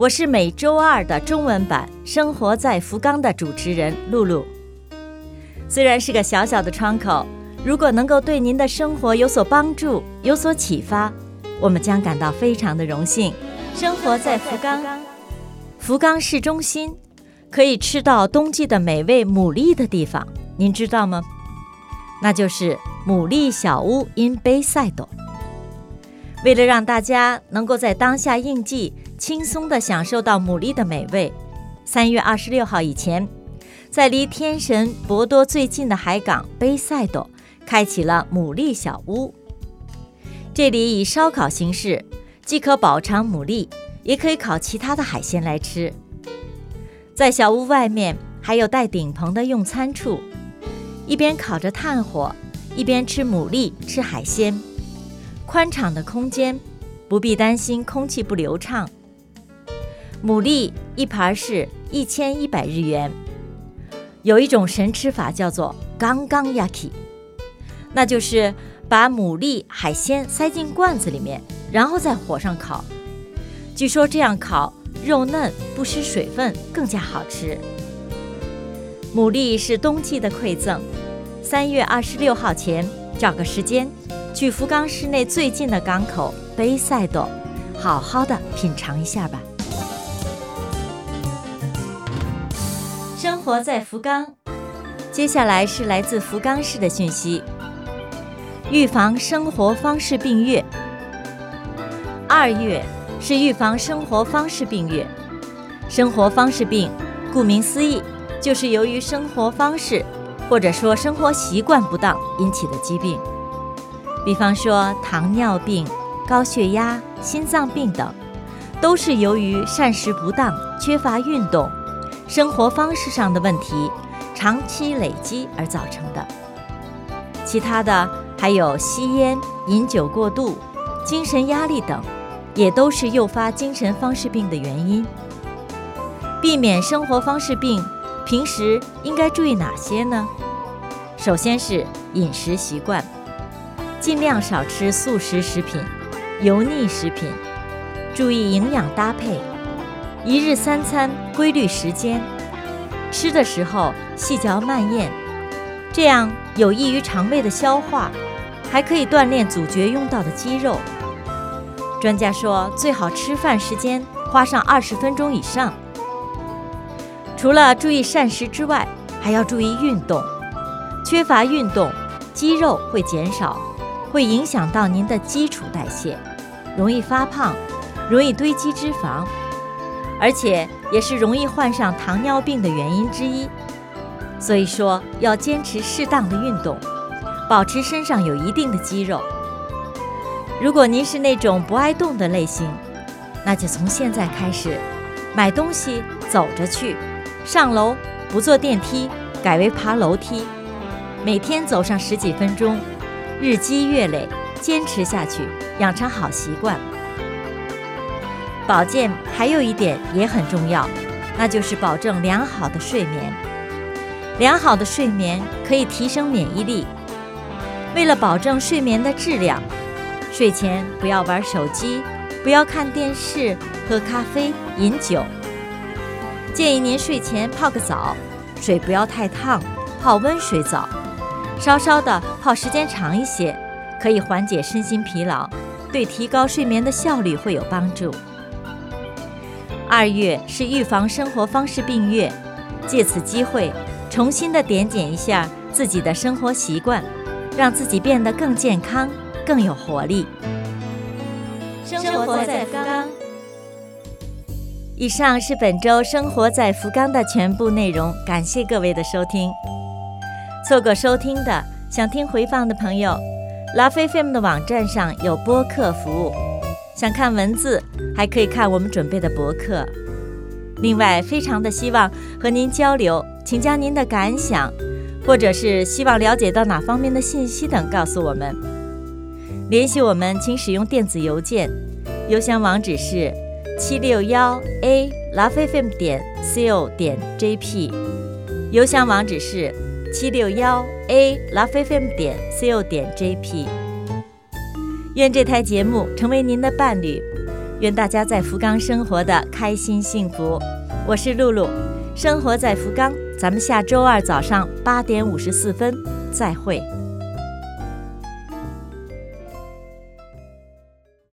我是每周二的中文版《生活在福冈》的主持人露露。虽然是个小小的窗口，如果能够对您的生活有所帮助、有所启发，我们将感到非常的荣幸。生活在福冈，福冈市中心可以吃到冬季的美味牡蛎的地方，您知道吗？那就是牡蛎小屋 in base。为了让大家能够在当下应季，轻松地享受到牡蛎的美味，三月二十六号以前，在离天神博多最近的海港杯赛斗开启了牡蛎小屋。这里以烧烤形式，既可饱尝牡蛎，也可以烤其他的海鲜来吃。在小屋外面还有带顶棚的用餐处，一边烤着炭火，一边吃牡蛎、吃海鲜。宽敞的空间，不必担心空气不流畅。牡蛎一盘是一千一百日元。有一种神吃法叫做“刚刚 yaki”，那就是把牡蛎海鲜塞进罐子里面，然后在火上烤。据说这样烤肉嫩不失水分，更加好吃。牡蛎是冬季的馈赠，三月二十六号前找个时间去福冈市内最近的港口杯赛斗，好好的品尝一下吧。生活在福冈，接下来是来自福冈市的讯息。预防生活方式病月，二月是预防生活方式病月。生活方式病，顾名思义，就是由于生活方式或者说生活习惯不当引起的疾病，比方说糖尿病、高血压、心脏病等，都是由于膳食不当、缺乏运动。生活方式上的问题，长期累积而造成的。其他的还有吸烟、饮酒过度、精神压力等，也都是诱发精神方式病的原因。避免生活方式病，平时应该注意哪些呢？首先是饮食习惯，尽量少吃速食食品、油腻食品，注意营养搭配。一日三餐规律时间，吃的时候细嚼慢咽，这样有益于肠胃的消化，还可以锻炼咀嚼用到的肌肉。专家说，最好吃饭时间花上二十分钟以上。除了注意膳食之外，还要注意运动。缺乏运动，肌肉会减少，会影响到您的基础代谢，容易发胖，容易堆积脂肪。而且也是容易患上糖尿病的原因之一，所以说要坚持适当的运动，保持身上有一定的肌肉。如果您是那种不爱动的类型，那就从现在开始，买东西走着去，上楼不坐电梯，改为爬楼梯，每天走上十几分钟，日积月累，坚持下去，养成好习惯。保健还有一点也很重要，那就是保证良好的睡眠。良好的睡眠可以提升免疫力。为了保证睡眠的质量，睡前不要玩手机，不要看电视，喝咖啡、饮酒。建议您睡前泡个澡，水不要太烫，泡温水澡，稍稍的泡时间长一些，可以缓解身心疲劳，对提高睡眠的效率会有帮助。二月是预防生活方式病月，借此机会重新的点检一下自己的生活习惯，让自己变得更健康、更有活力。生活在福冈。以上是本周生活在福冈的全部内容，感谢各位的收听。错过收听的，想听回放的朋友，拉菲 FM 的网站上有播客服务。想看文字，还可以看我们准备的博客。另外，非常的希望和您交流，请将您的感想，或者是希望了解到哪方面的信息等告诉我们。联系我们，请使用电子邮件，邮箱网址是七六幺 a lovefm 点 co 点 jp，邮箱网址是七六幺 a lovefm 点 co 点 jp。愿这台节目成为您的伴侣。愿大家在福冈生活的开心幸福。我是露露，生活在福冈，咱们下周二早上八点五十四分再会。